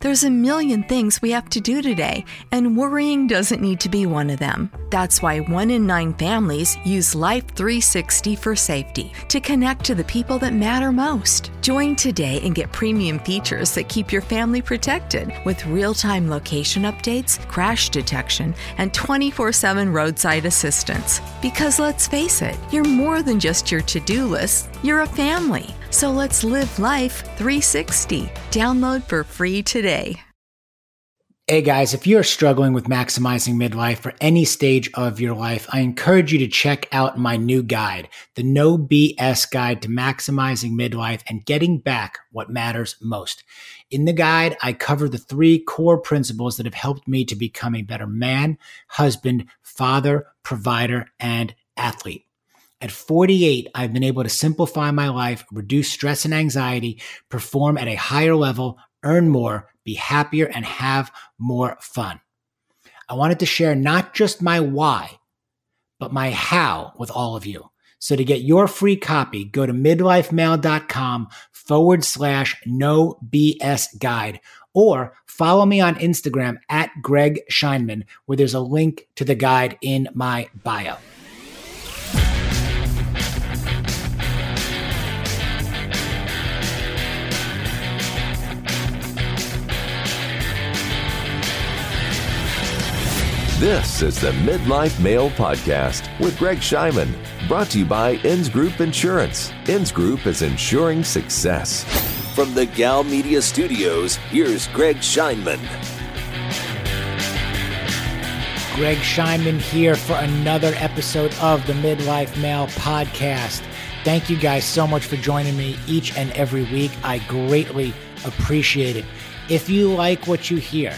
There's a million things we have to do today, and worrying doesn't need to be one of them. That's why one in nine families use Life 360 for safety to connect to the people that matter most. Join today and get premium features that keep your family protected with real time location updates, crash detection, and 24 7 roadside assistance. Because let's face it, you're more than just your to do list, you're a family. So let's live life 360. Download for free today. Hey guys, if you're struggling with maximizing midlife for any stage of your life, I encourage you to check out my new guide, the No BS Guide to Maximizing Midlife and Getting Back What Matters Most. In the guide, I cover the three core principles that have helped me to become a better man, husband, father, provider, and athlete. At 48, I've been able to simplify my life, reduce stress and anxiety, perform at a higher level, earn more, be happier, and have more fun. I wanted to share not just my why, but my how with all of you. So to get your free copy, go to midlifemale.com forward slash no BS guide or follow me on Instagram at Greg Scheinman, where there's a link to the guide in my bio. This is the Midlife Male Podcast with Greg Scheinman, brought to you by Ins Group Insurance. Ins Group is ensuring success. From the Gal Media Studios, here's Greg Scheinman. Greg Scheinman here for another episode of the Midlife Male Podcast. Thank you guys so much for joining me each and every week. I greatly appreciate it. If you like what you hear,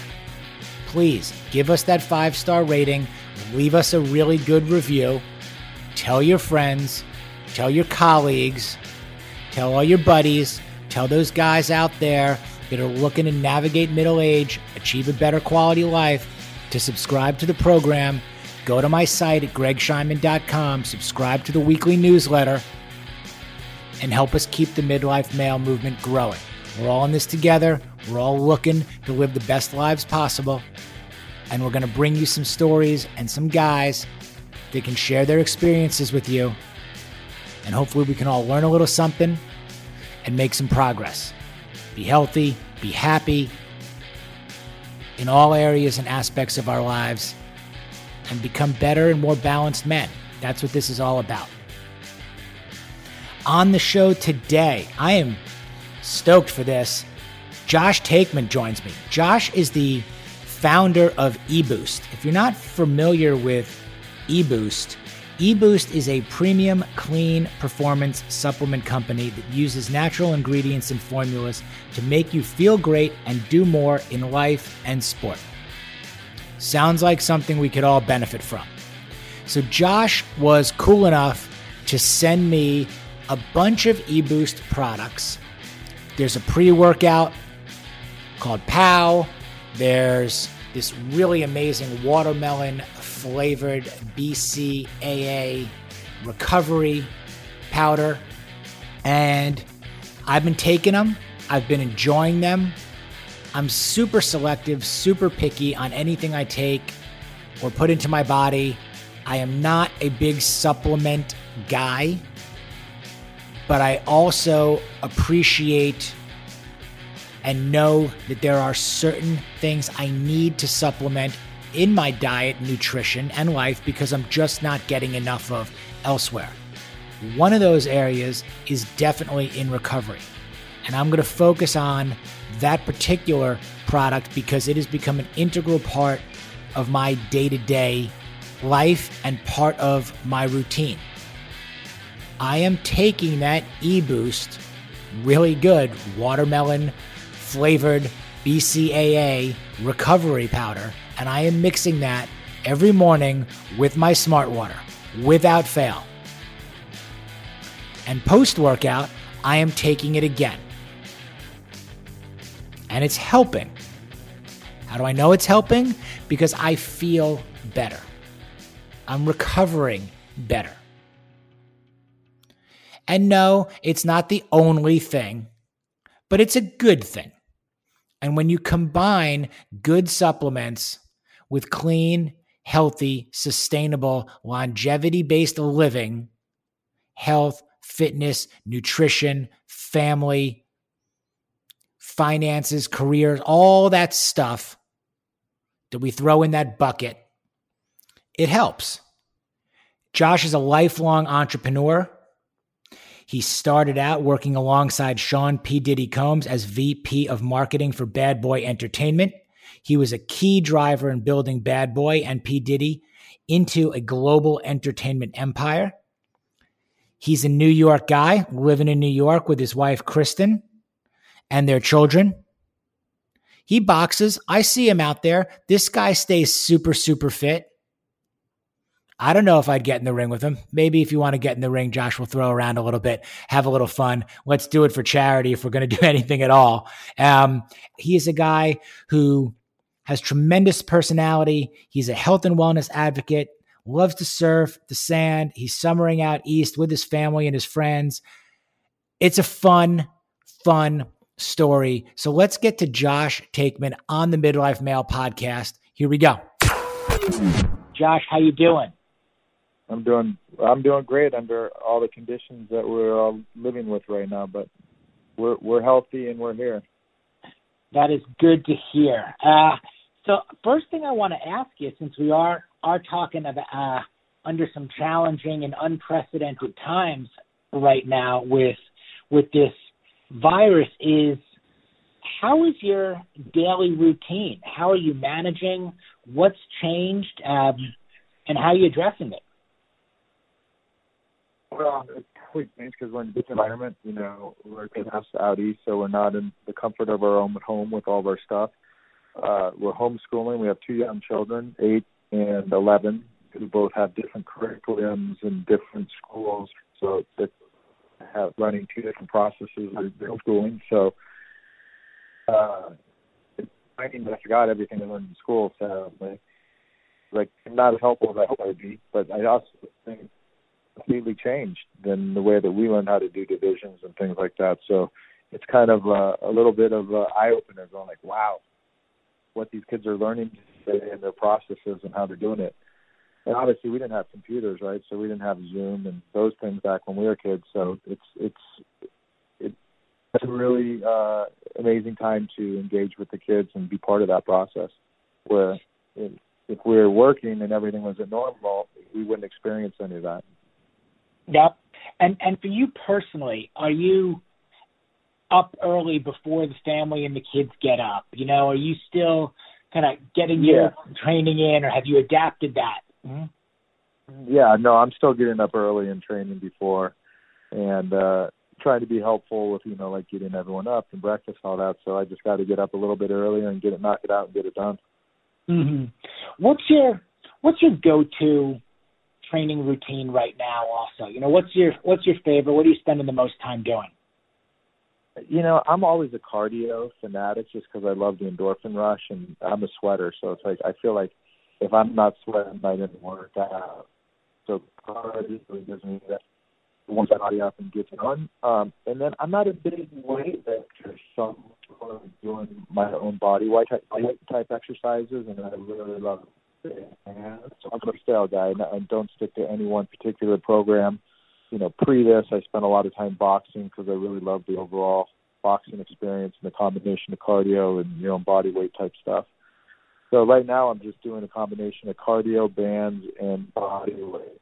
please give us that five star rating, leave us a really good review, tell your friends, tell your colleagues, tell all your buddies, tell those guys out there that are looking to navigate middle age, achieve a better quality life, to subscribe to the program. Go to my site at gregscheinman.com, subscribe to the weekly newsletter, and help us keep the midlife male movement growing. We're all in this together. We're all looking to live the best lives possible. And we're going to bring you some stories and some guys that can share their experiences with you. And hopefully, we can all learn a little something and make some progress. Be healthy, be happy in all areas and aspects of our lives, and become better and more balanced men. That's what this is all about. On the show today, I am stoked for this. Josh Taekman joins me. Josh is the founder of eBoost. If you're not familiar with eBoost, eBoost is a premium clean performance supplement company that uses natural ingredients and formulas to make you feel great and do more in life and sport. Sounds like something we could all benefit from. So, Josh was cool enough to send me a bunch of eBoost products. There's a pre workout called POW. There's this really amazing watermelon flavored BCAA recovery powder. And I've been taking them, I've been enjoying them. I'm super selective, super picky on anything I take or put into my body. I am not a big supplement guy, but I also appreciate and know that there are certain things I need to supplement in my diet, nutrition, and life because I'm just not getting enough of elsewhere. One of those areas is definitely in recovery. And I'm going to focus on that particular product because it has become an integral part of my day to day life and part of my routine. I am taking that e boost, really good watermelon flavored BCAA recovery powder, and I am mixing that every morning with my smart water without fail. And post workout, I am taking it again. And it's helping. How do I know it's helping? Because I feel better. I'm recovering better. And no, it's not the only thing, but it's a good thing. And when you combine good supplements with clean, healthy, sustainable, longevity based living, health, fitness, nutrition, family, finances, careers, all that stuff that we throw in that bucket, it helps. Josh is a lifelong entrepreneur. He started out working alongside Sean P. Diddy Combs as VP of Marketing for Bad Boy Entertainment. He was a key driver in building Bad Boy and P. Diddy into a global entertainment empire. He's a New York guy living in New York with his wife, Kristen, and their children. He boxes. I see him out there. This guy stays super, super fit. I don't know if I'd get in the ring with him. Maybe if you want to get in the ring, Josh will throw around a little bit, have a little fun. Let's do it for charity if we're going to do anything at all. Um, he is a guy who has tremendous personality. He's a health and wellness advocate, loves to surf the sand. He's summering out east with his family and his friends. It's a fun, fun story. So let's get to Josh Taekman on the Midlife Male podcast. Here we go. Josh, how you doing? I'm doing I'm doing great under all the conditions that we're all living with right now, but we're we're healthy and we're here. That is good to hear. Uh, so first thing I want to ask you, since we are are talking about uh, under some challenging and unprecedented times right now with with this virus, is how is your daily routine? How are you managing? What's changed, um, and how are you addressing it? Well, it's complete change because we're in this environment. You know, we're in house out east, so we're not in the comfort of our own home with all of our stuff. Uh, we're homeschooling. We have two young children, eight and eleven, who both have different curriculums and different schools. So that have running two different processes of homeschooling. So uh, I mean, I forgot everything I learned in school. So like, like not as helpful as I hope I'd be, but I also think completely changed than the way that we learned how to do divisions and things like that. So it's kind of a, a little bit of an eye opener, going like, wow, what these kids are learning and their processes and how they're doing it. And obviously, we didn't have computers, right? So we didn't have Zoom and those things back when we were kids. So it's it's it's a really uh, amazing time to engage with the kids and be part of that process. Where if, if we were working and everything was at normal, we wouldn't experience any of that. Yep. And and for you personally, are you up early before the family and the kids get up? You know, are you still kind of getting yeah. your training in, or have you adapted that? Mm-hmm. Yeah, no, I'm still getting up early and training before, and uh trying to be helpful with you know like getting everyone up and breakfast and all that. So I just got to get up a little bit earlier and get it, knock it out, and get it done. Mm-hmm. What's your What's your go to training routine right now also? You know, what's your what's your favorite? What are you spending the most time doing? You know, I'm always a cardio fanatic just because I love the endorphin rush, and I'm a sweater, so it's like I feel like if I'm not sweating, I didn't work out. So cardio really gives me that warms my body up and gets it on. Um, and then I'm not a big weight lifter, so I'm doing my own body weight type, weight type exercises, and I really love so I'm a style guy and don't stick to any one particular program. You know, pre this, I spent a lot of time boxing because I really loved the overall boxing experience and the combination of cardio and your own body weight type stuff. So right now, I'm just doing a combination of cardio, bands, and body weight.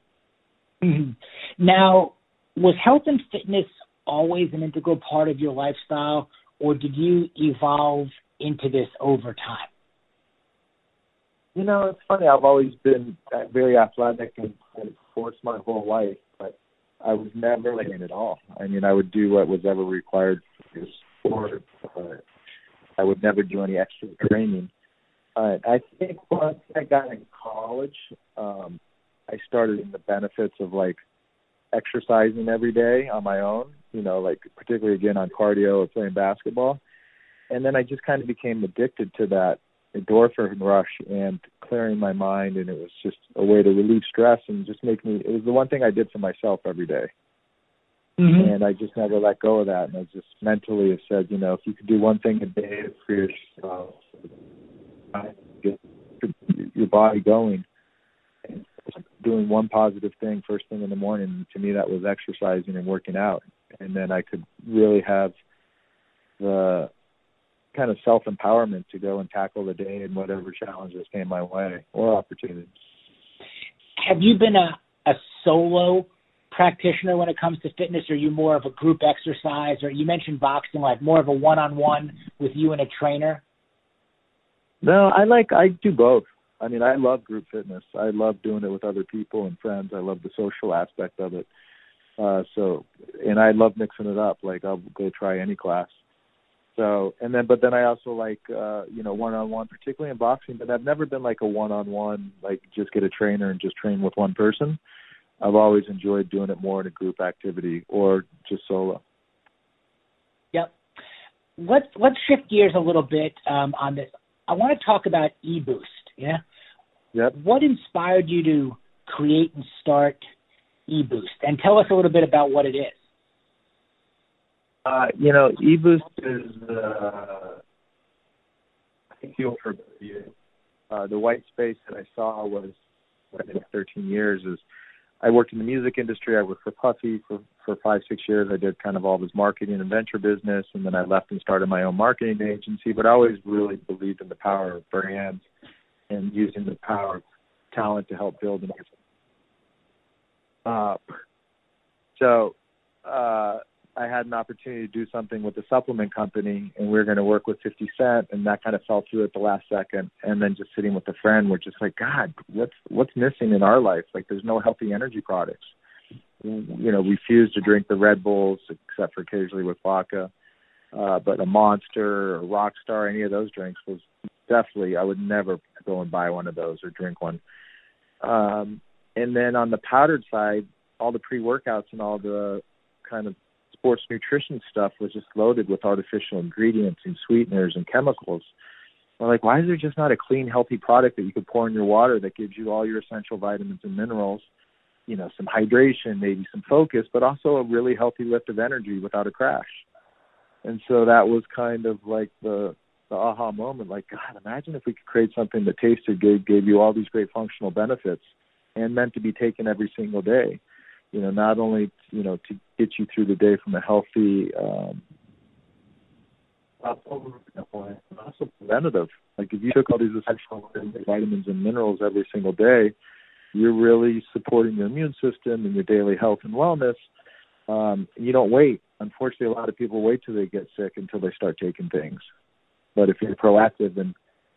Mm-hmm. Now, was health and fitness always an integral part of your lifestyle, or did you evolve into this over time? You know, it's funny. I've always been very athletic and, and sports my whole life, but I was never in at all. I mean, I would do what was ever required for sport, but I would never do any extra training. Uh, I think once I got in college, um, I started in the benefits of like exercising every day on my own. You know, like particularly again on cardio or playing basketball, and then I just kind of became addicted to that endorphin rush and clearing my mind and it was just a way to relieve stress and just make me it was the one thing I did for myself every day. Mm-hmm. And I just never let go of that. And I just mentally have said, you know, if you could do one thing a day for yourself, get your body going, and doing one positive thing first thing in the morning, to me that was exercising and working out. And then I could really have the kind of self empowerment to go and tackle the day and whatever challenges came my way or opportunities. Have you been a, a solo practitioner when it comes to fitness? Or are you more of a group exercise? Or you mentioned boxing, like more of a one on one with you and a trainer? No, I like I do both. I mean, I love group fitness. I love doing it with other people and friends. I love the social aspect of it. Uh so and I love mixing it up. Like I'll go try any class. So and then but then I also like uh, you know, one on one, particularly in boxing, but I've never been like a one on one, like just get a trainer and just train with one person. I've always enjoyed doing it more in a group activity or just solo. Yep. Let's let's shift gears a little bit um, on this. I want to talk about eBoost. Yeah. Yep. What inspired you to create and start eBoost? And tell us a little bit about what it is. Uh, you know, eBoost is uh, I feel for you. Uh, the white space that I saw was in 13 years is I worked in the music industry. I worked for Puffy for for five six years. I did kind of all this marketing and venture business, and then I left and started my own marketing agency. But I always really believed in the power of brands and using the power of talent to help build an. Uh, so uh, I had an opportunity to do something with the supplement company, and we were going to work with 50 Cent, and that kind of fell through at the last second. And then just sitting with a friend, we're just like, God, what's what's missing in our life? Like, there's no healthy energy products. You know, we refuse to drink the Red Bulls, except for occasionally with vodka. Uh, but a Monster or Rockstar, any of those drinks was definitely I would never go and buy one of those or drink one. Um, and then on the powdered side, all the pre-workouts and all the kind of sports nutrition stuff was just loaded with artificial ingredients and sweeteners and chemicals. We're like, why is there just not a clean, healthy product that you could pour in your water that gives you all your essential vitamins and minerals, you know, some hydration, maybe some focus, but also a really healthy lift of energy without a crash. And so that was kind of like the the aha moment. Like, God, imagine if we could create something that tasted good, gave you all these great functional benefits, and meant to be taken every single day you know, not only you know to get you through the day from a healthy um, also preventative. Like if you took all these essential vitamins and minerals every single day, you're really supporting your immune system and your daily health and wellness. Um, you don't wait. Unfortunately, a lot of people wait till they get sick until they start taking things. But if you're proactive and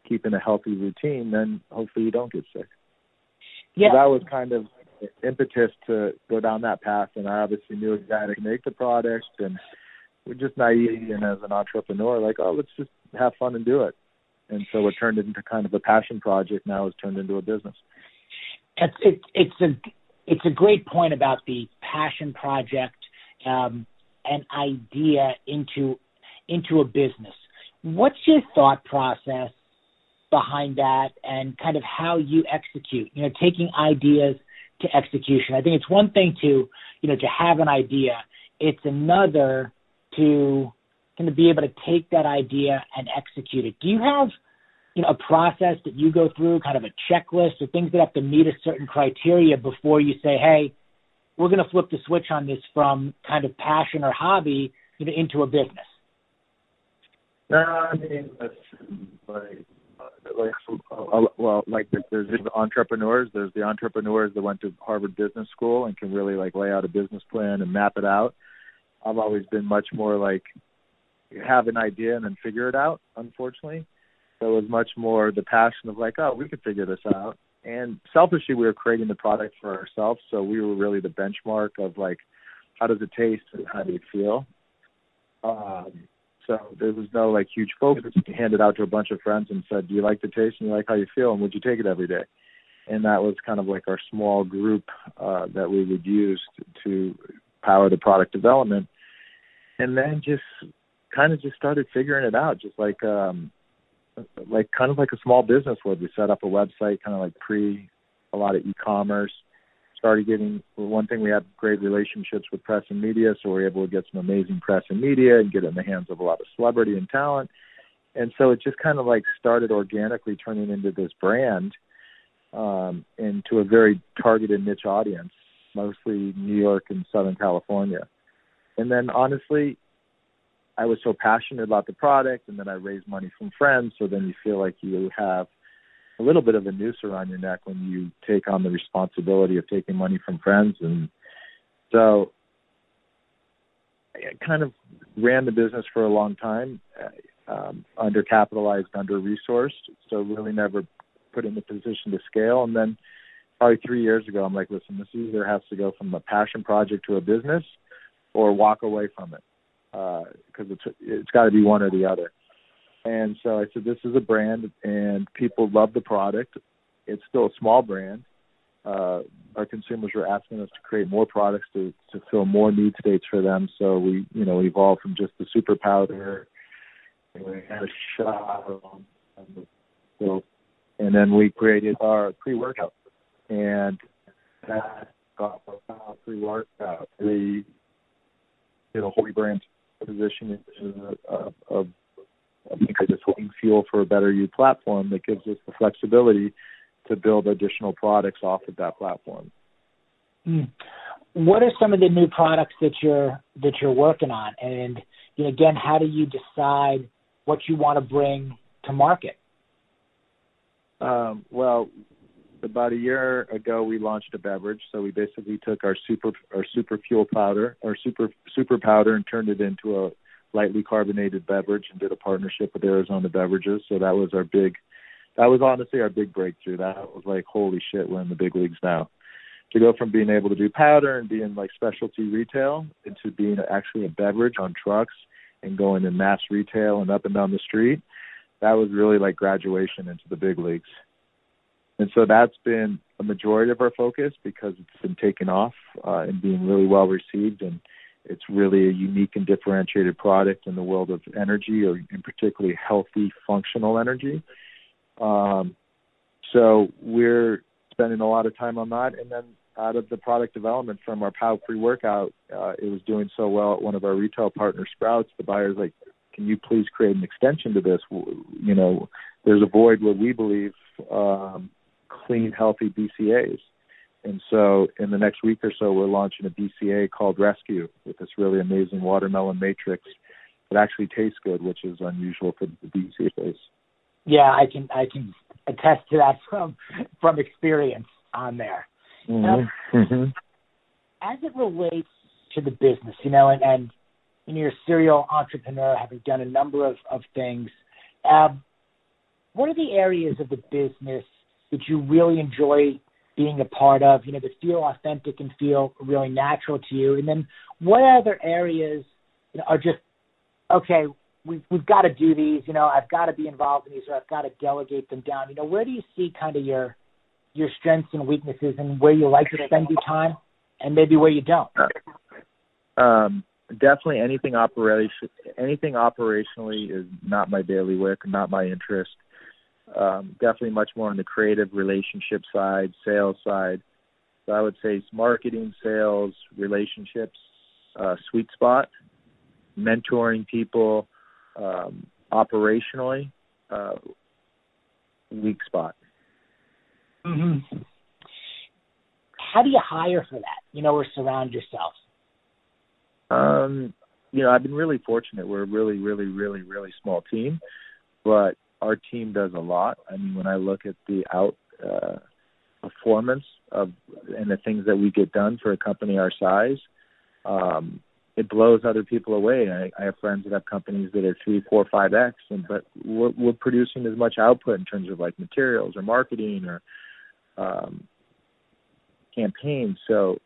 keeping a healthy routine, then hopefully you don't get sick. Yeah. So that was kind of impetus to go down that path, and I obviously knew exactly how to make the product, and we're just naive and as an entrepreneur, like, oh, let's just have fun and do it. And so it turned into kind of a passion project. Now it's turned into a business. It's it, it's a it's a great point about the passion project, um, an idea into into a business. What's your thought process behind that, and kind of how you execute? You know, taking ideas to execution. I think it's one thing to, you know, to have an idea. It's another to kind of be able to take that idea and execute it. Do you have, you know, a process that you go through, kind of a checklist or things that have to meet a certain criteria before you say, hey, we're going to flip the switch on this from kind of passion or hobby, you know, into a business? No, I mean, that's like like uh, well like there's the entrepreneurs there's the entrepreneurs that went to harvard business school and can really like lay out a business plan and map it out. I've always been much more like have an idea and then figure it out unfortunately. So it was much more the passion of like oh we could figure this out. And selfishly we were creating the product for ourselves so we were really the benchmark of like how does it taste and how do you feel? Um so there was no like huge focus. We handed out to a bunch of friends and said, "Do you like the taste and you like how you feel? And would you take it every day?" And that was kind of like our small group uh, that we would use to, to power the product development. And then just kind of just started figuring it out, just like um, like kind of like a small business would. We set up a website, kind of like pre a lot of e-commerce, started getting one thing we had great relationships with press and media, so we are able to get some amazing press and media and get it in the hands of a lot of celebrity and talent. And so it just kind of like started organically turning into this brand um, into a very targeted niche audience, mostly New York and Southern California. And then honestly, I was so passionate about the product, and then I raised money from friends. So then you feel like you have a little bit of a noose around your neck when you take on the responsibility of taking money from friends, and so I kind of ran the business for a long time, um, undercapitalized, under resourced, so really never put in the position to scale. And then probably three years ago, I'm like, listen, this either has to go from a passion project to a business, or walk away from it because uh, it's it's got to be one or the other. And so I said, this is a brand, and people love the product. It's still a small brand. Uh, our consumers were asking us to create more products to to fill more need states for them. So we, you know, evolved from just the super powder. And we had a shot the and then we created our pre-workout, and that got our pre-workout. Did a whole brand position of, of, it's this fuel for a better you platform that gives us the flexibility to build additional products off of that platform. Mm. What are some of the new products that you're that you're working on, and you know, again, how do you decide what you want to bring to market? Um, well, about a year ago we launched a beverage. So we basically took our super our super fuel powder, our super super powder, and turned it into a lightly carbonated beverage, and did a partnership with Arizona Beverages. So that was our big, that was honestly our big breakthrough. That was like holy shit, we're in the big leagues now. To go from being able to do powder and being like specialty retail into being actually a beverage on trucks and going in mass retail and up and down the street, that was really like graduation into the big leagues. And so that's been a majority of our focus because it's been taken off uh, and being really well received. And it's really a unique and differentiated product in the world of energy, or in particularly healthy, functional energy. Um, so we're spending a lot of time on that. And then out of the product development from our POW pre-workout, uh, it was doing so well at one of our retail partners, Sprouts. The buyer's like, can you please create an extension to this? You know, there's a void where we believe um, clean, healthy BCAs. And so in the next week or so, we're launching a BCA called Rescue with this really amazing watermelon matrix that actually tastes good, which is unusual for the BCA space. Yeah, I can I can attest to that from from experience on there. Mm-hmm. Now, mm-hmm. As it relates to the business, you know, and, and you're a serial entrepreneur, having done a number of of things. Um, what are the areas of the business that you really enjoy being a part of, you know, that feel authentic and feel really natural to you? And then what other areas you know, are just, okay, we've, we've got to do these, you know, I've got to be involved in these or I've got to delegate them down. You know, where do you see kind of your, your strengths and weaknesses and where you like to spend your time and maybe where you don't? Um, definitely anything operation, anything operationally is not my daily work, not my interest um, definitely much more on the creative relationship side, sales side. So I would say marketing, sales, relationships, uh, sweet spot, mentoring people, um, operationally, uh, weak spot. Mm-hmm. How do you hire for that? You know, or surround yourself? Um, you know, I've been really fortunate. We're a really, really, really, really small team, but our team does a lot. I mean, when I look at the out uh, performance of and the things that we get done for a company our size, um, it blows other people away. I, I have friends that have companies that are three, four, five x, and but we're, we're producing as much output in terms of like materials or marketing or um, campaigns. So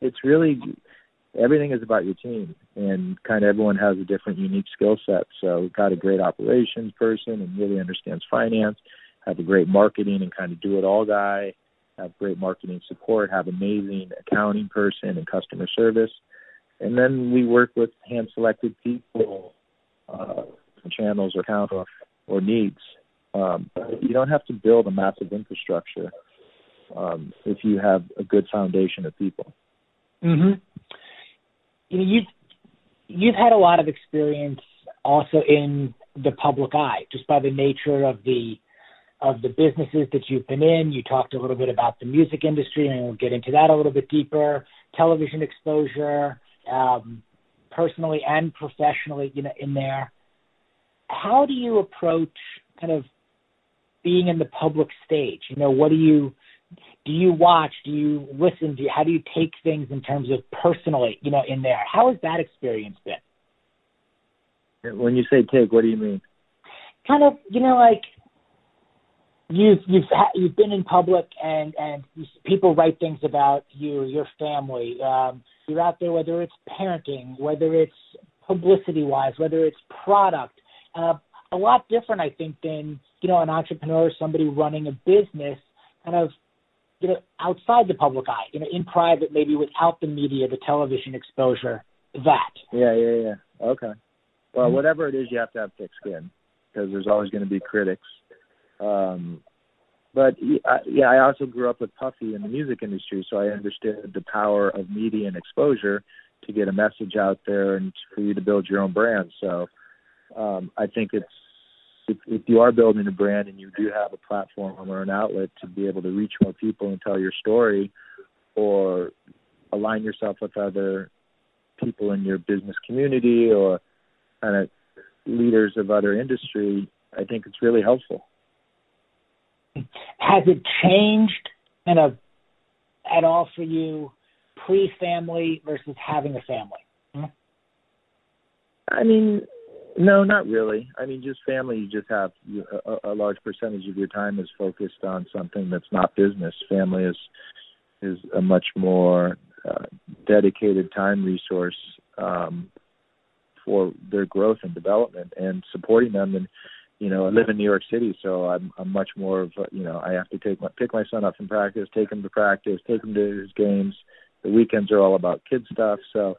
it's really everything is about your team and kind of everyone has a different unique skill set so we've got a great operations person and really understands finance have a great marketing and kind of do it all guy have great marketing support have amazing accounting person and customer service and then we work with hand selected people uh, channels or accounts or, or needs um, you don't have to build a massive infrastructure um, if you have a good foundation of people. Mm-hmm. You know, you've you've had a lot of experience also in the public eye, just by the nature of the of the businesses that you've been in. You talked a little bit about the music industry, and we'll get into that a little bit deeper. Television exposure, um, personally and professionally, you know, in there. How do you approach kind of being in the public stage? You know, what do you do you watch? Do you listen? Do you, how do you take things in terms of personally, you know, in there? How has that experience been? When you say take, what do you mean? Kind of, you know, like you've you've ha- you've been in public and and people write things about you, your family. Um, you're out there, whether it's parenting, whether it's publicity wise, whether it's product. Uh, a lot different, I think, than you know an entrepreneur, or somebody running a business, kind of you know outside the public eye, you know, in private, maybe without the media, the television exposure. That. Yeah, yeah, yeah. Okay. Well, mm-hmm. whatever it is, you have to have thick skin because there's always going to be critics. Um, but yeah, I also grew up with Puffy in the music industry, so I understood the power of media and exposure to get a message out there and for you to build your own brand. So um, I think it's if, if you are building a brand and you do have a platform or an outlet to be able to reach more people and tell your story, or align yourself with other people in your business community or kind of leaders of other industry, I think it's really helpful has it changed kind of at all for you pre-family versus having a family? I mean, no, not really. I mean, just family. You just have a, a large percentage of your time is focused on something that's not business. Family is is a much more uh, dedicated time resource um, for their growth and development and supporting them and you know, I live in New York City, so I'm I'm much more of you know I have to take my pick my son up from practice, take him to practice, take him to his games. The weekends are all about kid stuff, so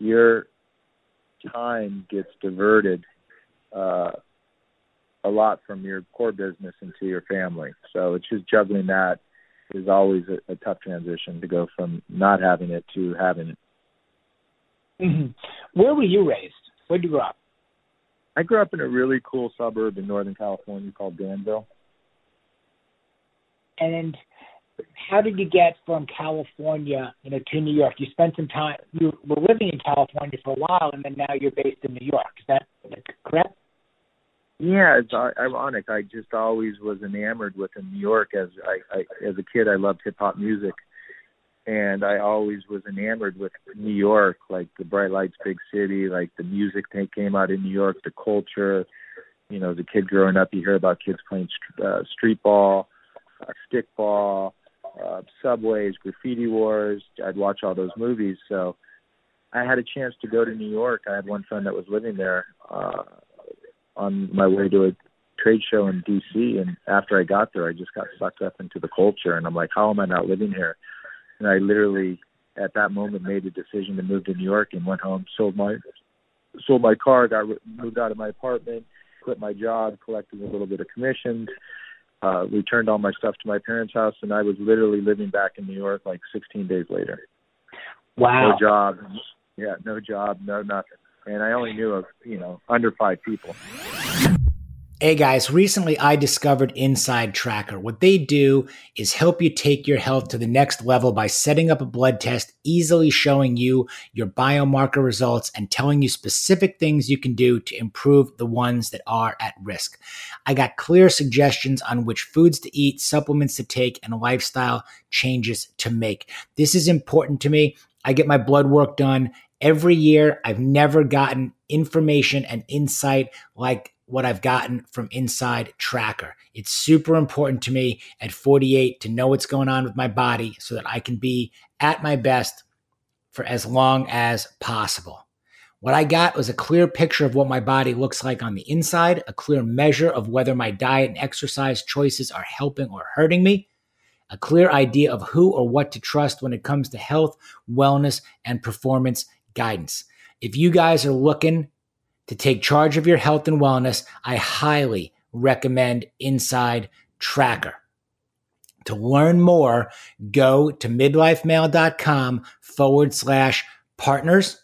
your time gets diverted uh, a lot from your core business into your family. So it's just juggling that is always a, a tough transition to go from not having it to having it. Mm-hmm. Where were you raised? Where did you grow up? I grew up in a really cool suburb in Northern California called Danville. And how did you get from California, you know, to New York? You spent some time. You were living in California for a while, and then now you're based in New York. Is that correct? Yeah, it's ironic. I just always was enamored with New York. As I, I as a kid, I loved hip hop music, and I always was enamored with New York, like the bright lights, big city, like the music that came out in New York, the culture. You know, as a kid growing up, you hear about kids playing uh, street ball, uh, stickball, uh, subways, graffiti wars. I'd watch all those movies, so I had a chance to go to New York. I had one friend that was living there uh, on my way to a trade show in DC, and after I got there, I just got sucked up into the culture, and I'm like, how am I not living here? and I literally at that moment made the decision to move to New York and went home, sold my sold my car, got moved out of my apartment, quit my job, collected a little bit of commissions, uh, returned all my stuff to my parents' house, and I was literally living back in New York like 16 days later. Wow. No job. Yeah, no job, no nothing. And I only knew of, you know, under five people. Hey guys, recently I discovered Inside Tracker. What they do is help you take your health to the next level by setting up a blood test, easily showing you your biomarker results and telling you specific things you can do to improve the ones that are at risk. I got clear suggestions on which foods to eat, supplements to take, and lifestyle changes to make. This is important to me. I get my blood work done every year. I've never gotten information and insight like what I've gotten from Inside Tracker. It's super important to me at 48 to know what's going on with my body so that I can be at my best for as long as possible. What I got was a clear picture of what my body looks like on the inside, a clear measure of whether my diet and exercise choices are helping or hurting me, a clear idea of who or what to trust when it comes to health, wellness, and performance guidance. If you guys are looking to take charge of your health and wellness, I highly recommend Inside Tracker. To learn more, go to midlifemale.com forward slash partners.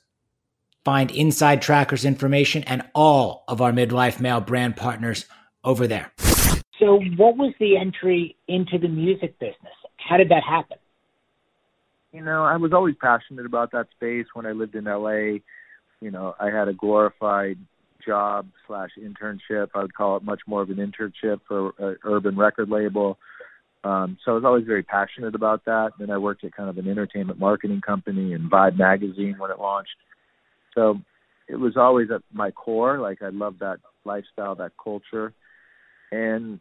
Find Inside Trackers information and all of our Midlife Male brand partners over there. So, what was the entry into the music business? How did that happen? You know, I was always passionate about that space. When I lived in LA, you know, I had a glorified job slash internship. I would call it much more of an internship for an urban record label. Um, so I was always very passionate about that. Then I worked at kind of an entertainment marketing company and Vibe magazine when it launched. So it was always at my core. Like I loved that lifestyle, that culture. And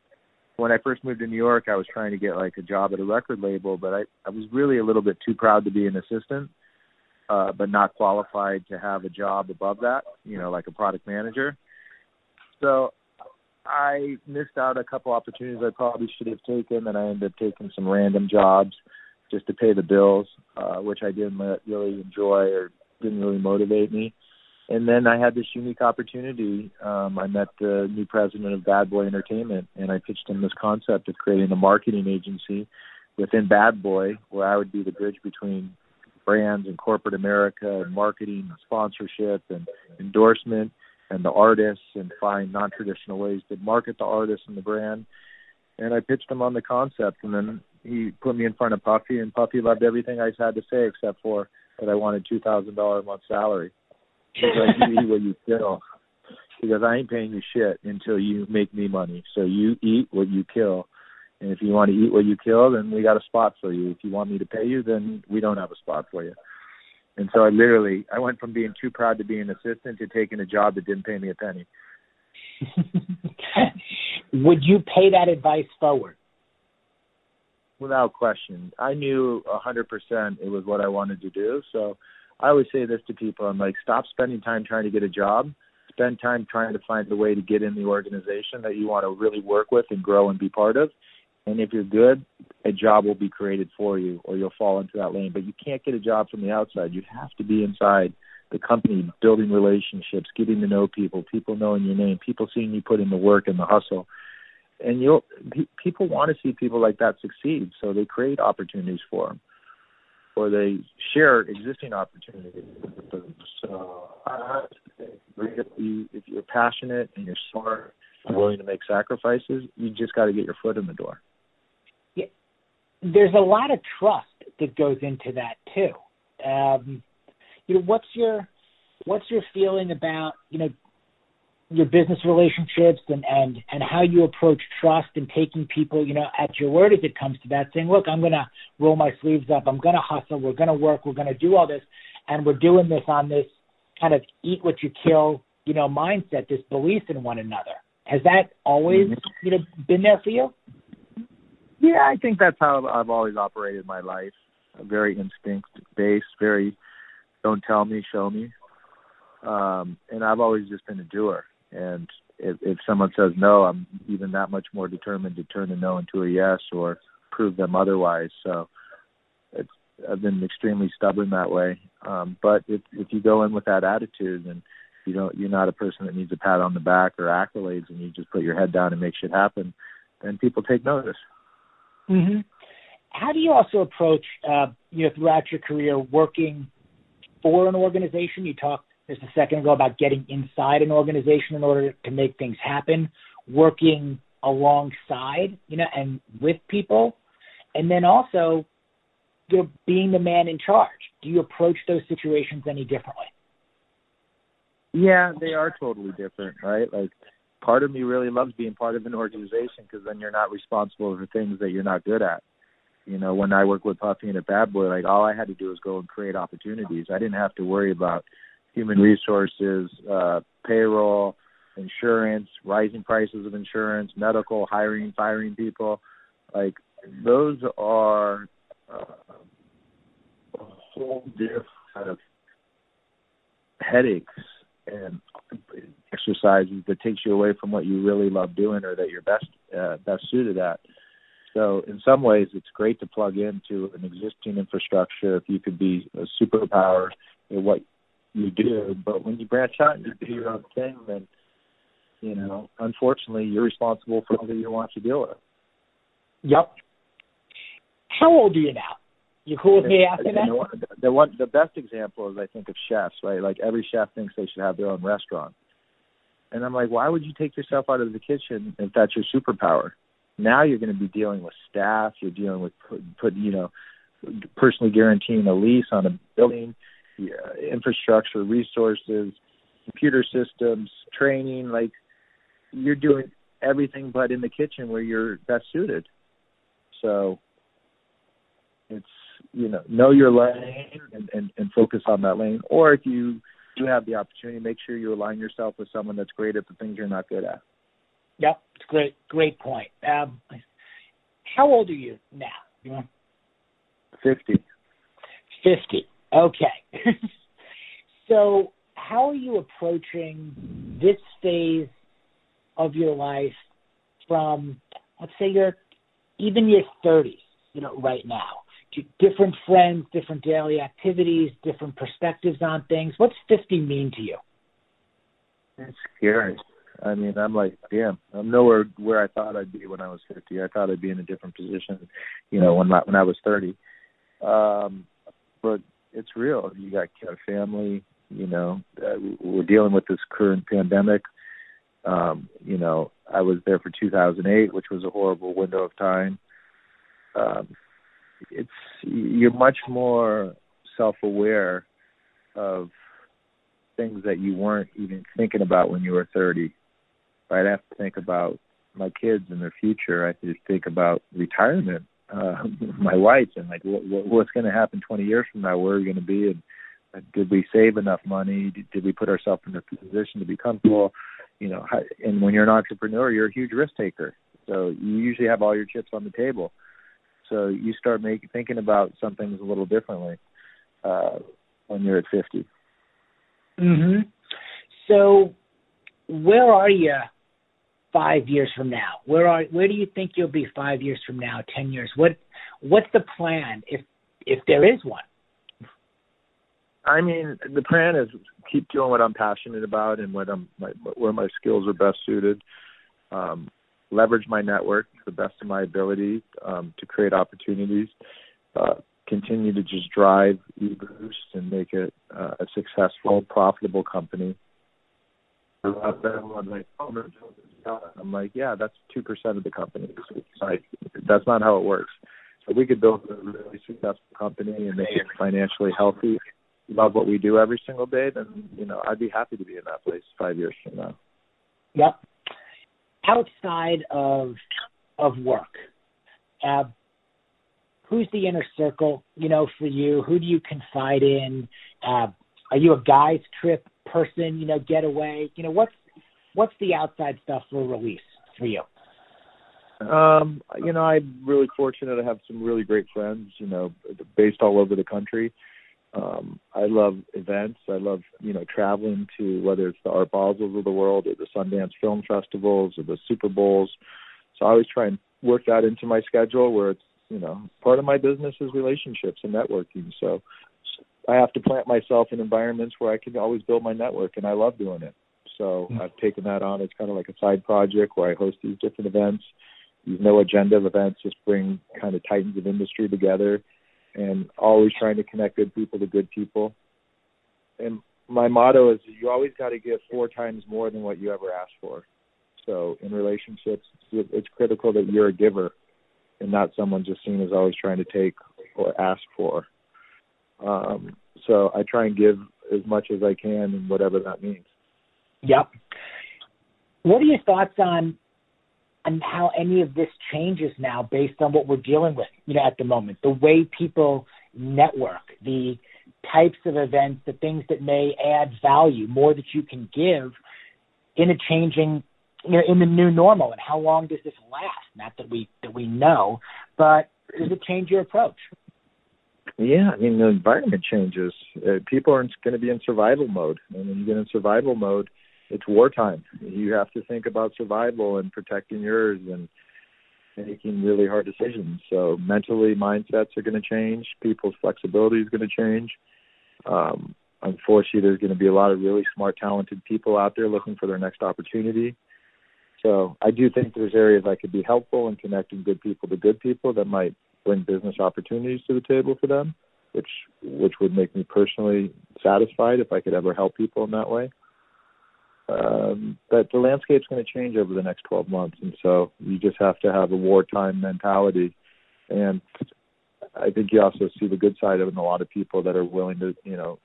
when I first moved to New York, I was trying to get like a job at a record label, but I, I was really a little bit too proud to be an assistant, uh, but not qualified to have a job above that, you know, like a product manager. So I missed out a couple opportunities I probably should have taken, and I ended up taking some random jobs just to pay the bills, uh, which I didn't really enjoy or didn't really motivate me and then I had this unique opportunity. Um, I met the new president of Bad Boy Entertainment, and I pitched him this concept of creating a marketing agency within Bad Boy, where I would be the bridge between brands and corporate America, and marketing, and sponsorship, and endorsement, and the artists, and find non-traditional ways to market the artist and the brand. And I pitched him on the concept, and then he put me in front of Puffy, and Puffy loved everything I had to say except for that I wanted two thousand dollar a month salary. He's like, you eat what you kill. Because I ain't paying you shit until you make me money. So you eat what you kill. And if you want to eat what you kill, then we got a spot for you. If you want me to pay you, then we don't have a spot for you. And so I literally, I went from being too proud to be an assistant to taking a job that didn't pay me a penny. Would you pay that advice forward? Without question. I knew a 100% it was what I wanted to do. So I always say this to people. I'm like, stop spending time trying to get a job. Spend time trying to find a way to get in the organization that you want to really work with and grow and be part of. And if you're good, a job will be created for you or you'll fall into that lane. But you can't get a job from the outside. You have to be inside the company, building relationships, getting to know people, people knowing your name, people seeing you put in the work and the hustle. And you'll people want to see people like that succeed, so they create opportunities for them or they share existing opportunities. So if you're passionate and you're smart and willing to make sacrifices, you just got to get your foot in the door. There's a lot of trust that goes into that too. Um, you know, what's your what's your feeling about you know your business relationships and and and how you approach trust and taking people you know at your word as it comes to that saying look i'm going to roll my sleeves up. I'm going to hustle. We're going to work. We're going to do all this. And we're doing this on this kind of eat what you kill you know mindset this belief in one another. Has that always mm-hmm. you know been there for you yeah i think that's how i've always operated my life very instinct based very don't tell me show me um and i've always just been a doer and if, if someone says no, I'm even that much more determined to turn a no into a yes or prove them otherwise. So it's I've been extremely stubborn that way. Um, but if if you go in with that attitude and you don't you're not a person that needs a pat on the back or accolades and you just put your head down and make shit happen, then people take notice. Mm-hmm. How do you also approach uh, you know throughout your career working for an organization? You talked just a second ago about getting inside an organization in order to make things happen, working alongside, you know, and with people, and then also, you know, being the man in charge. Do you approach those situations any differently? Yeah, they are totally different, right? Like, part of me really loves being part of an organization because then you're not responsible for things that you're not good at. You know, when I worked with Puffy and a Bad Boy, like all I had to do was go and create opportunities. I didn't have to worry about human resources, uh, payroll, insurance, rising prices of insurance, medical, hiring, firing people. Like those are uh, a whole different kind of headaches and exercises that takes you away from what you really love doing or that you're best uh, best suited at. So in some ways, it's great to plug into an existing infrastructure if you could be a superpower at what you do. But when you branch out and you do your own thing, then you know, unfortunately, you're responsible for who you want to deal with. Yep. How old are you now? You cool with me asking that? The, the one, the best example is I think of chefs, right? Like every chef thinks they should have their own restaurant, and I'm like, why would you take yourself out of the kitchen if that's your superpower? Now you're going to be dealing with staff. You're dealing with put, put you know, personally guaranteeing a lease on a building, infrastructure, resources, computer systems, training. Like you're doing everything but in the kitchen where you're best suited. So it's you know know your lane and, and, and focus on that lane. Or if you do have the opportunity, make sure you align yourself with someone that's great at the things you're not good at. Yep, it's great. Great point. Um, how old are you now? You know? Fifty. Fifty. Okay. so, how are you approaching this phase of your life from, let's say, you're even your 30s, you know, right now? Different friends, different daily activities, different perspectives on things. What's 50 mean to you? It's scary. I mean, I'm like, damn, I'm nowhere where I thought I'd be when I was 50. I thought I'd be in a different position, you know, when I, when I was 30. Um, but it's real. You got a family, you know, we're dealing with this current pandemic. Um, you know, I was there for 2008, which was a horrible window of time. Um, it's you're much more self-aware of things that you weren't even thinking about when you were 30. Right? I have to think about my kids and their future. I have to think about retirement, uh, my wife, and like what, what, what's going to happen 20 years from now. Where are we going to be? And uh, did we save enough money? Did, did we put ourselves in a position to be comfortable? You know, how, and when you're an entrepreneur, you're a huge risk taker. So you usually have all your chips on the table. So you start making thinking about some things a little differently uh, when you're at 50. Mhm. So where are you five years from now? Where are where do you think you'll be five years from now? Ten years? What what's the plan if if there is one? I mean, the plan is keep doing what I'm passionate about and what I'm my, where my skills are best suited. Um, leverage my network to the best of my ability um, to create opportunities. Uh, continue to just drive eBoost and make it uh, a successful, profitable company. I'm like, oh, I'm like, yeah, that's two percent of the company. Like, that's not how it works. So we could build a really successful company and make it financially healthy, love what we do every single day, then you know I'd be happy to be in that place five years from now. Yep. Outside of of work, uh, who's the inner circle? You know, for you, who do you confide in? Uh, are you a guys trip person? You know, getaway. You know, what's what's the outside stuff for release for you? Um, you know, I'm really fortunate to have some really great friends. You know, based all over the country. Um, I love events. I love you know traveling to whether it's the Art Basels of the world or the Sundance Film Festivals or the Super Bowls. So I always try and work that into my schedule where it's you know part of my business is relationships and networking. So I have to plant myself in environments where I can always build my network, and I love doing it. So mm-hmm. I've taken that on as kind of like a side project where I host these different events. These no agenda events just bring kind of titans of industry together, and always trying to connect good people to good people. And my motto is you always got to give four times more than what you ever asked for. So in relationships, it's critical that you're a giver and not someone just seen as always trying to take or ask for. Um, so I try and give as much as I can, and whatever that means. Yep. What are your thoughts on on how any of this changes now based on what we're dealing with, you know, at the moment? The way people network, the types of events, the things that may add value, more that you can give in a changing you know, in the new normal and how long does this last? Not that we that we know, but does it change your approach? Yeah, I mean the environment changes. Uh, people aren't going to be in survival mode, and when you get in survival mode, it's wartime. You have to think about survival and protecting yours and making really hard decisions. So mentally, mindsets are going to change. People's flexibility is going to change. Um, unfortunately, there's going to be a lot of really smart, talented people out there looking for their next opportunity. So I do think there's areas I could be helpful in connecting good people to good people that might bring business opportunities to the table for them, which which would make me personally satisfied if I could ever help people in that way. Um, but the landscape's going to change over the next 12 months, and so you just have to have a wartime mentality. And I think you also see the good side of it in a lot of people that are willing to, you know,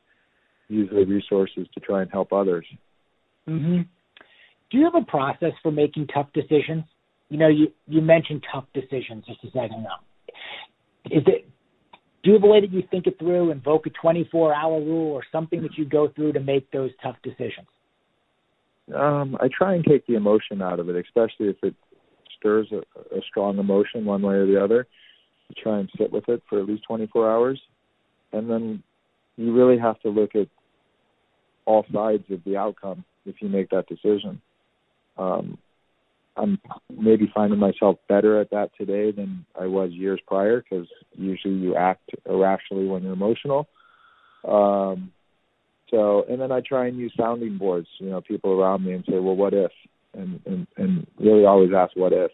use the resources to try and help others. Mm-hmm. Do you have a process for making tough decisions? You know, you you mentioned tough decisions just a second ago. Is it do you have a way that you think it through, invoke a 24 hour rule or something that you go through to make those tough decisions? Um, I try and take the emotion out of it, especially if it stirs a, a strong emotion one way or the other. Try and sit with it for at least 24 hours. And then you really have to look at all sides of the outcome if you make that decision. Um, I'm maybe finding myself better at that today than I was years prior because usually you act irrationally when you're emotional. Um, so, and then I try and use sounding boards, you know, people around me and say, well, what if? And, and, and really always ask what if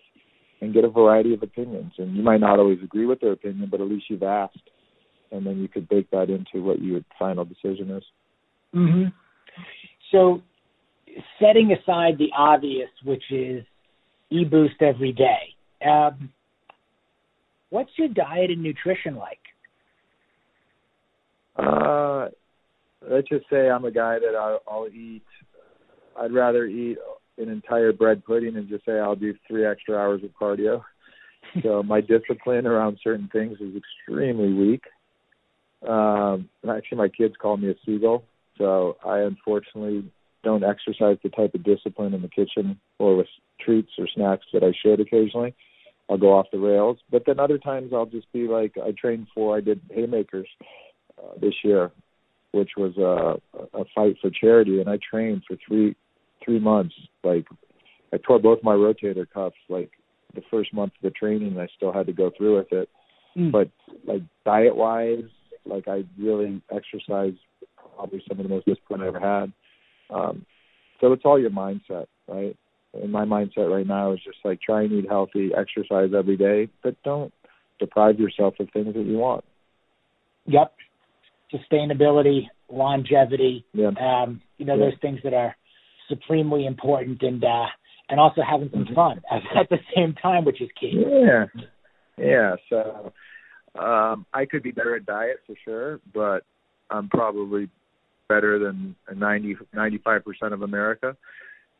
and get a variety of opinions. And you might not always agree with their opinion, but at least you've asked. And then you could bake that into what your final decision is. Mm-hmm. So, setting aside the obvious, which is e-boost every day. Um, what's your diet and nutrition like? Uh, let's just say I'm a guy that I'll, I'll eat. I'd rather eat an entire bread pudding and just say I'll do three extra hours of cardio. so my discipline around certain things is extremely weak. Um, actually, my kids call me a seagull. So I unfortunately don't exercise the type of discipline in the kitchen or with treats or snacks that I should occasionally. I'll go off the rails. But then other times I'll just be like, I trained for, I did haymakers uh, this year, which was a, a fight for charity, and I trained for three three months. Like I tore both my rotator cuffs. Like the first month of the training, I still had to go through with it. Mm. But like diet wise, like I really exercised probably some of the most discipline I ever had. Um, so it's all your mindset, right? And my mindset right now is just like try and eat healthy, exercise every day, but don't deprive yourself of things that you want. Yep. Sustainability, longevity, yeah. um, you know, yeah. those things that are supremely important and uh and also having some mm-hmm. fun at, at the same time, which is key. Yeah. Yeah. So um I could be better at diet for sure, but I'm probably better than 90 95 percent of America.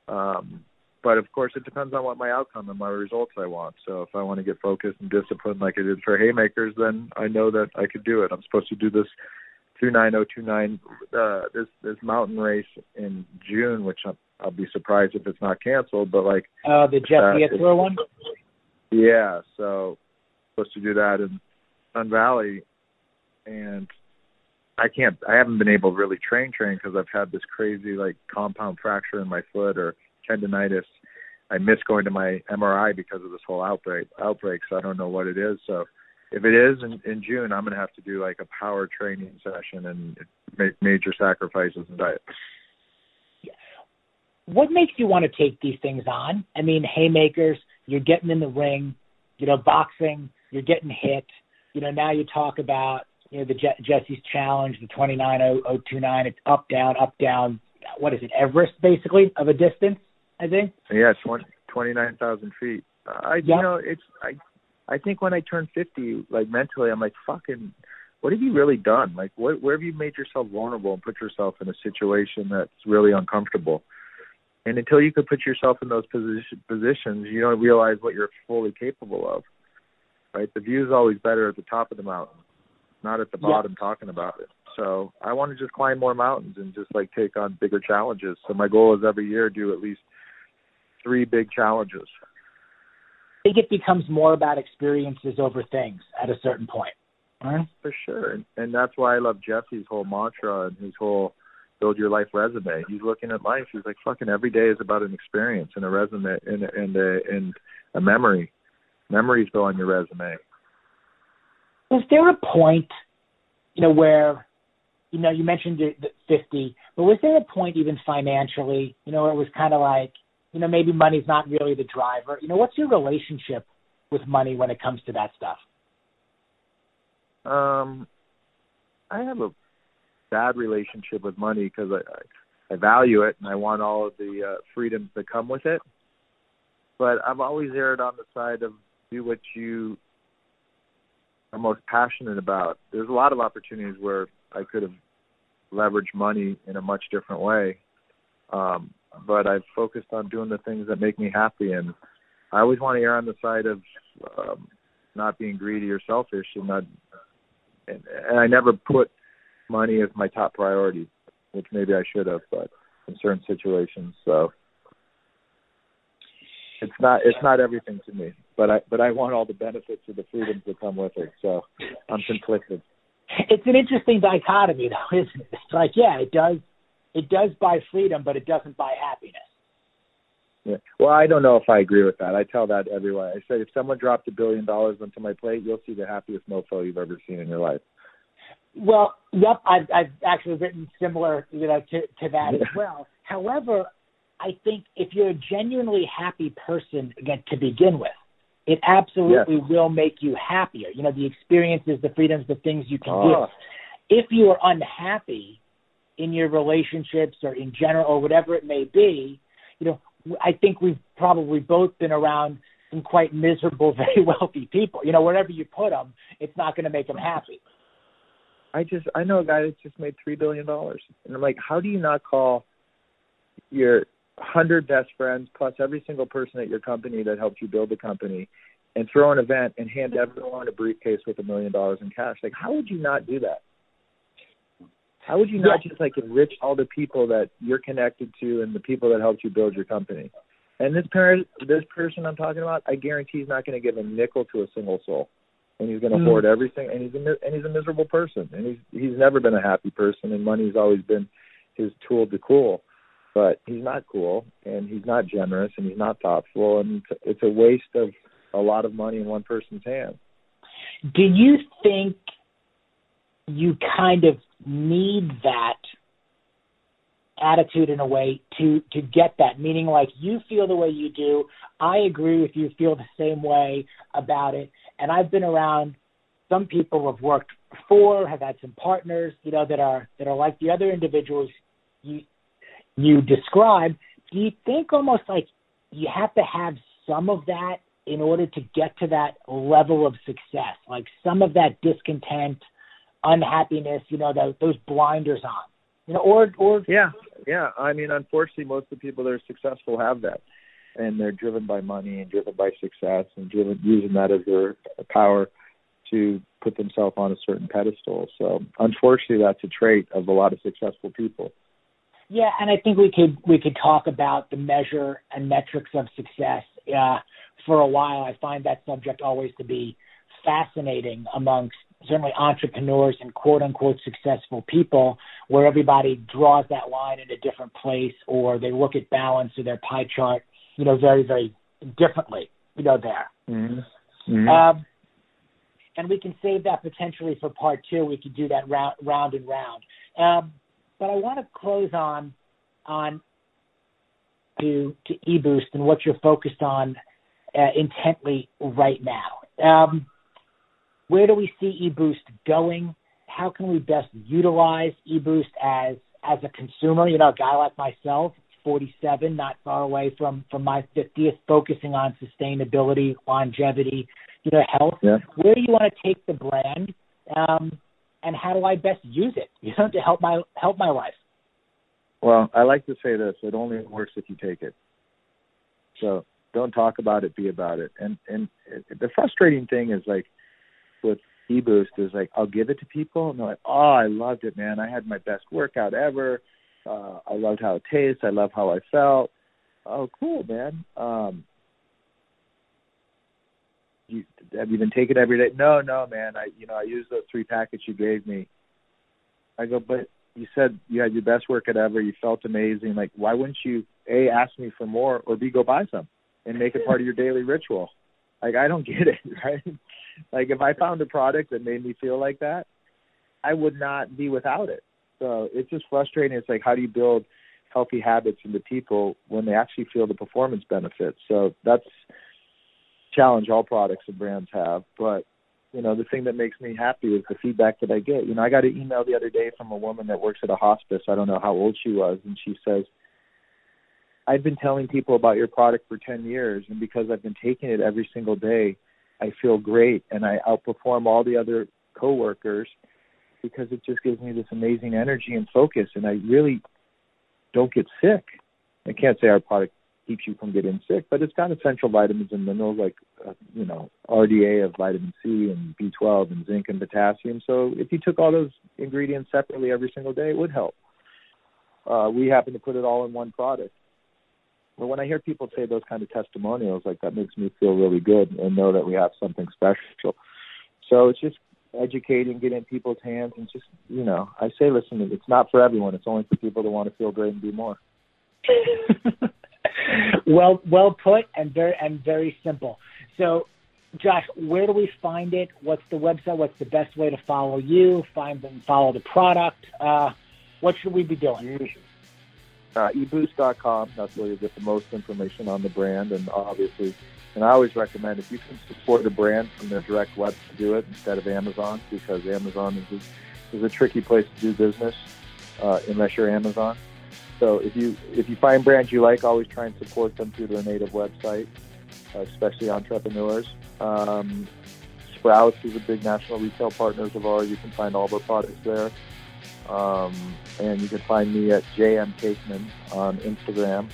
Um, but of course, it depends on what my outcome and my results I want. So if I want to get focused and disciplined like I did for Haymakers, then I know that I could do it. I'm supposed to do this two nine oh two nine uh, this this mountain race in June, which I'll, I'll be surprised if it's not canceled. But like uh, the Jesse uh, one. Yeah, so supposed to do that in Sun Valley, and I can't. I haven't been able to really train train because I've had this crazy like compound fracture in my foot or tendonitis. I miss going to my MRI because of this whole outbreak. Outbreak, so I don't know what it is. So if it is in, in June, I'm going to have to do like a power training session and make major sacrifices in diet. What makes you want to take these things on? I mean, haymakers, you're getting in the ring, you know, boxing, you're getting hit. You know, now you talk about you know the Je- Jesse's challenge, the 29029. It's up down, up down. What is it, Everest basically of a distance? I think. Yeah, twenty twenty nine thousand feet. Uh, I yep. you know it's I I think when I turn fifty, like mentally, I'm like fucking. What have you really done? Like, what, where have you made yourself vulnerable and put yourself in a situation that's really uncomfortable? And until you could put yourself in those position, positions, you don't realize what you're fully capable of. Right? The view is always better at the top of the mountain not at the bottom yeah. talking about it. So I want to just climb more mountains and just like take on bigger challenges. So my goal is every year do at least three big challenges. Think it becomes more about experiences over things at a certain point. Right? For sure, and that's why I love Jesse's whole mantra and his whole build your life resume. He's looking at life. He's like, fucking every day is about an experience and a resume and and a and a memory. Memories go on your resume was there a point, you know, where, you know, you mentioned the, the 50, but was there a point even financially, you know, where it was kind of like, you know, maybe money's not really the driver. You know, what's your relationship with money when it comes to that stuff? Um, I have a bad relationship with money because I, I value it and I want all of the uh, freedoms that come with it. But I've always erred on the side of do what you are most passionate about. There's a lot of opportunities where I could have leveraged money in a much different way. Um, but I've focused on doing the things that make me happy, and I always want to err on the side of um, not being greedy or selfish, and not. And, and I never put money as my top priority, which maybe I should have, but in certain situations, so it's not it's not everything to me. But I but I want all the benefits of the freedoms that come with it. So I'm conflicted. It's an interesting dichotomy, though, isn't it? It's like, yeah, it does it does buy freedom, but it doesn't buy happiness. Yeah. Well, I don't know if I agree with that. I tell that everyone. I said if someone dropped a billion dollars onto my plate, you'll see the happiest mofo you've ever seen in your life. Well, yep, I've, I've actually written similar, you know, to, to that as well. However, I think if you're a genuinely happy person, again, to begin with, it absolutely yes. will make you happier. You know, the experiences, the freedoms, the things you can ah. oh. do. If you are unhappy in your relationships or in general or whatever it may be, you know, I think we've probably both been around some quite miserable, very wealthy people. You know, wherever you put them, it's not going to make them happy. I just I know a guy that just made three billion dollars, and I'm like, how do you not call your hundred best friends plus every single person at your company that helped you build the company, and throw an event and hand everyone a briefcase with a million dollars in cash? Like, how would you not do that? How would you not Yeah. just like enrich all the people that you're connected to and the people that helped you build your company? And this parent, this person I'm talking about, I guarantee he's not going to give a nickel to a single soul, and he's going to Mm. hoard everything. And he's a and he's a miserable person, and he's he's never been a happy person, and money's always been his tool to cool. But he's not cool, and he's not generous, and he's not thoughtful, and it's, it's a waste of a lot of money in one person's hands. Do you think you kind of need that attitude in a way to to get that. Meaning like you feel the way you do. I agree with you feel the same way about it. And i've been around some people have worked for have had some partners you know that are that are like the other individuals you you describe. Do you think almost like you have to have some of that in order to get to that level of success? Like some of that discontent unhappiness you know those, those blinders on you know or or Yeah, yeah. I mean, unfortunately, most of the people that are successful have that, and they're driven by money and driven by success and driven using that as their power to put themselves on a certain pedestal. So, unfortunately, that's a trait of a lot of successful people. Yeah, and I think we could we could talk about the measure and metrics of success uh, for a while. I find that subject always to be fascinating amongst certainly entrepreneurs and quote unquote successful people, where everybody draws that line in a different place, or they look at balance or their pie chart, you know, very very differently. You know, there. Mm-hmm. Um, and we can save that potentially for part two. We could do that round, round and round. Um, but I want to close on on to to eBoost and what you're focused on uh, intently right now. Um, where do we see eBoost going? How can we best utilize eBoost as as a consumer? You know, a guy like myself, 47, not far away from from my 50th, focusing on sustainability, longevity, you know, health. Yeah. Where do you want to take the brand, um, and how do I best use it? You know, to help my help my life. Well, I like to say this: it only works if you take it. So don't talk about it, be about it. And and the frustrating thing is like with eBoost is like I'll give it to people and they're like, oh, I loved it, man. I had my best workout ever. Uh, I loved how it tastes. I love how I felt. Oh, cool, man. Um, you have you been taking every day? No, no, man. I you know I used those three packets you gave me. I go, but you said you had your best workout ever. You felt amazing. Like, why wouldn't you a ask me for more or b go buy some and make it part of your daily ritual? Like, I don't get it, right? Like, if I found a product that made me feel like that, I would not be without it. So it's just frustrating. It's like, how do you build healthy habits into people when they actually feel the performance benefits. So that's challenge all products and brands have. But you know, the thing that makes me happy is the feedback that I get. You know, I got an email the other day from a woman that works at a hospice. I don't know how old she was, and she says, I've been telling people about your product for 10 years, and because I've been taking it every single day, I feel great and I outperform all the other coworkers because it just gives me this amazing energy and focus, and I really don't get sick. I can't say our product keeps you from getting sick, but it's got essential vitamins and minerals like, uh, you know, RDA of vitamin C and B12 and zinc and potassium. So if you took all those ingredients separately every single day, it would help. Uh, we happen to put it all in one product. But when I hear people say those kind of testimonials, like that makes me feel really good and know that we have something special. So it's just educating, getting people's hands, and just you know, I say, listen, it's not for everyone. It's only for people that want to feel great and do more. well, well put, and very and very simple. So, Josh, where do we find it? What's the website? What's the best way to follow you? Find and follow the product. Uh, what should we be doing? Uh, eboost.com. That's where you get the most information on the brand, and obviously, and I always recommend if you can support the brand from their direct web to do it instead of Amazon, because Amazon is a, is a tricky place to do business uh, unless you're Amazon. So if you if you find brands you like, always try and support them through their native website, uh, especially entrepreneurs. Um, Sprouts is a big national retail partners of ours. You can find all of our products there. Um, and you can find me at JM Taekman on Instagram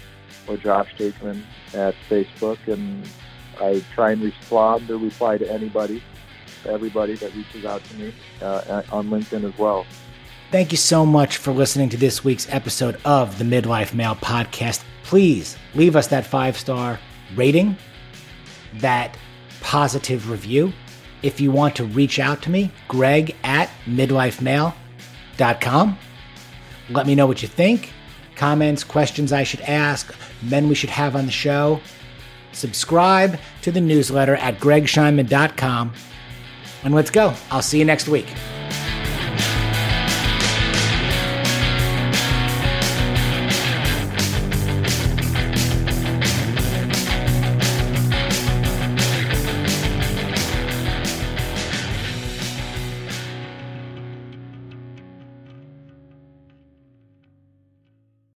or Josh Taekman at Facebook. And I try and respond or reply to anybody, everybody that reaches out to me uh, on LinkedIn as well. Thank you so much for listening to this week's episode of the Midlife Male Podcast. Please leave us that five star rating, that positive review. If you want to reach out to me, greg at Let me know what you think, comments, questions I should ask, men we should have on the show. Subscribe to the newsletter at gregscheinman.com. And let's go. I'll see you next week.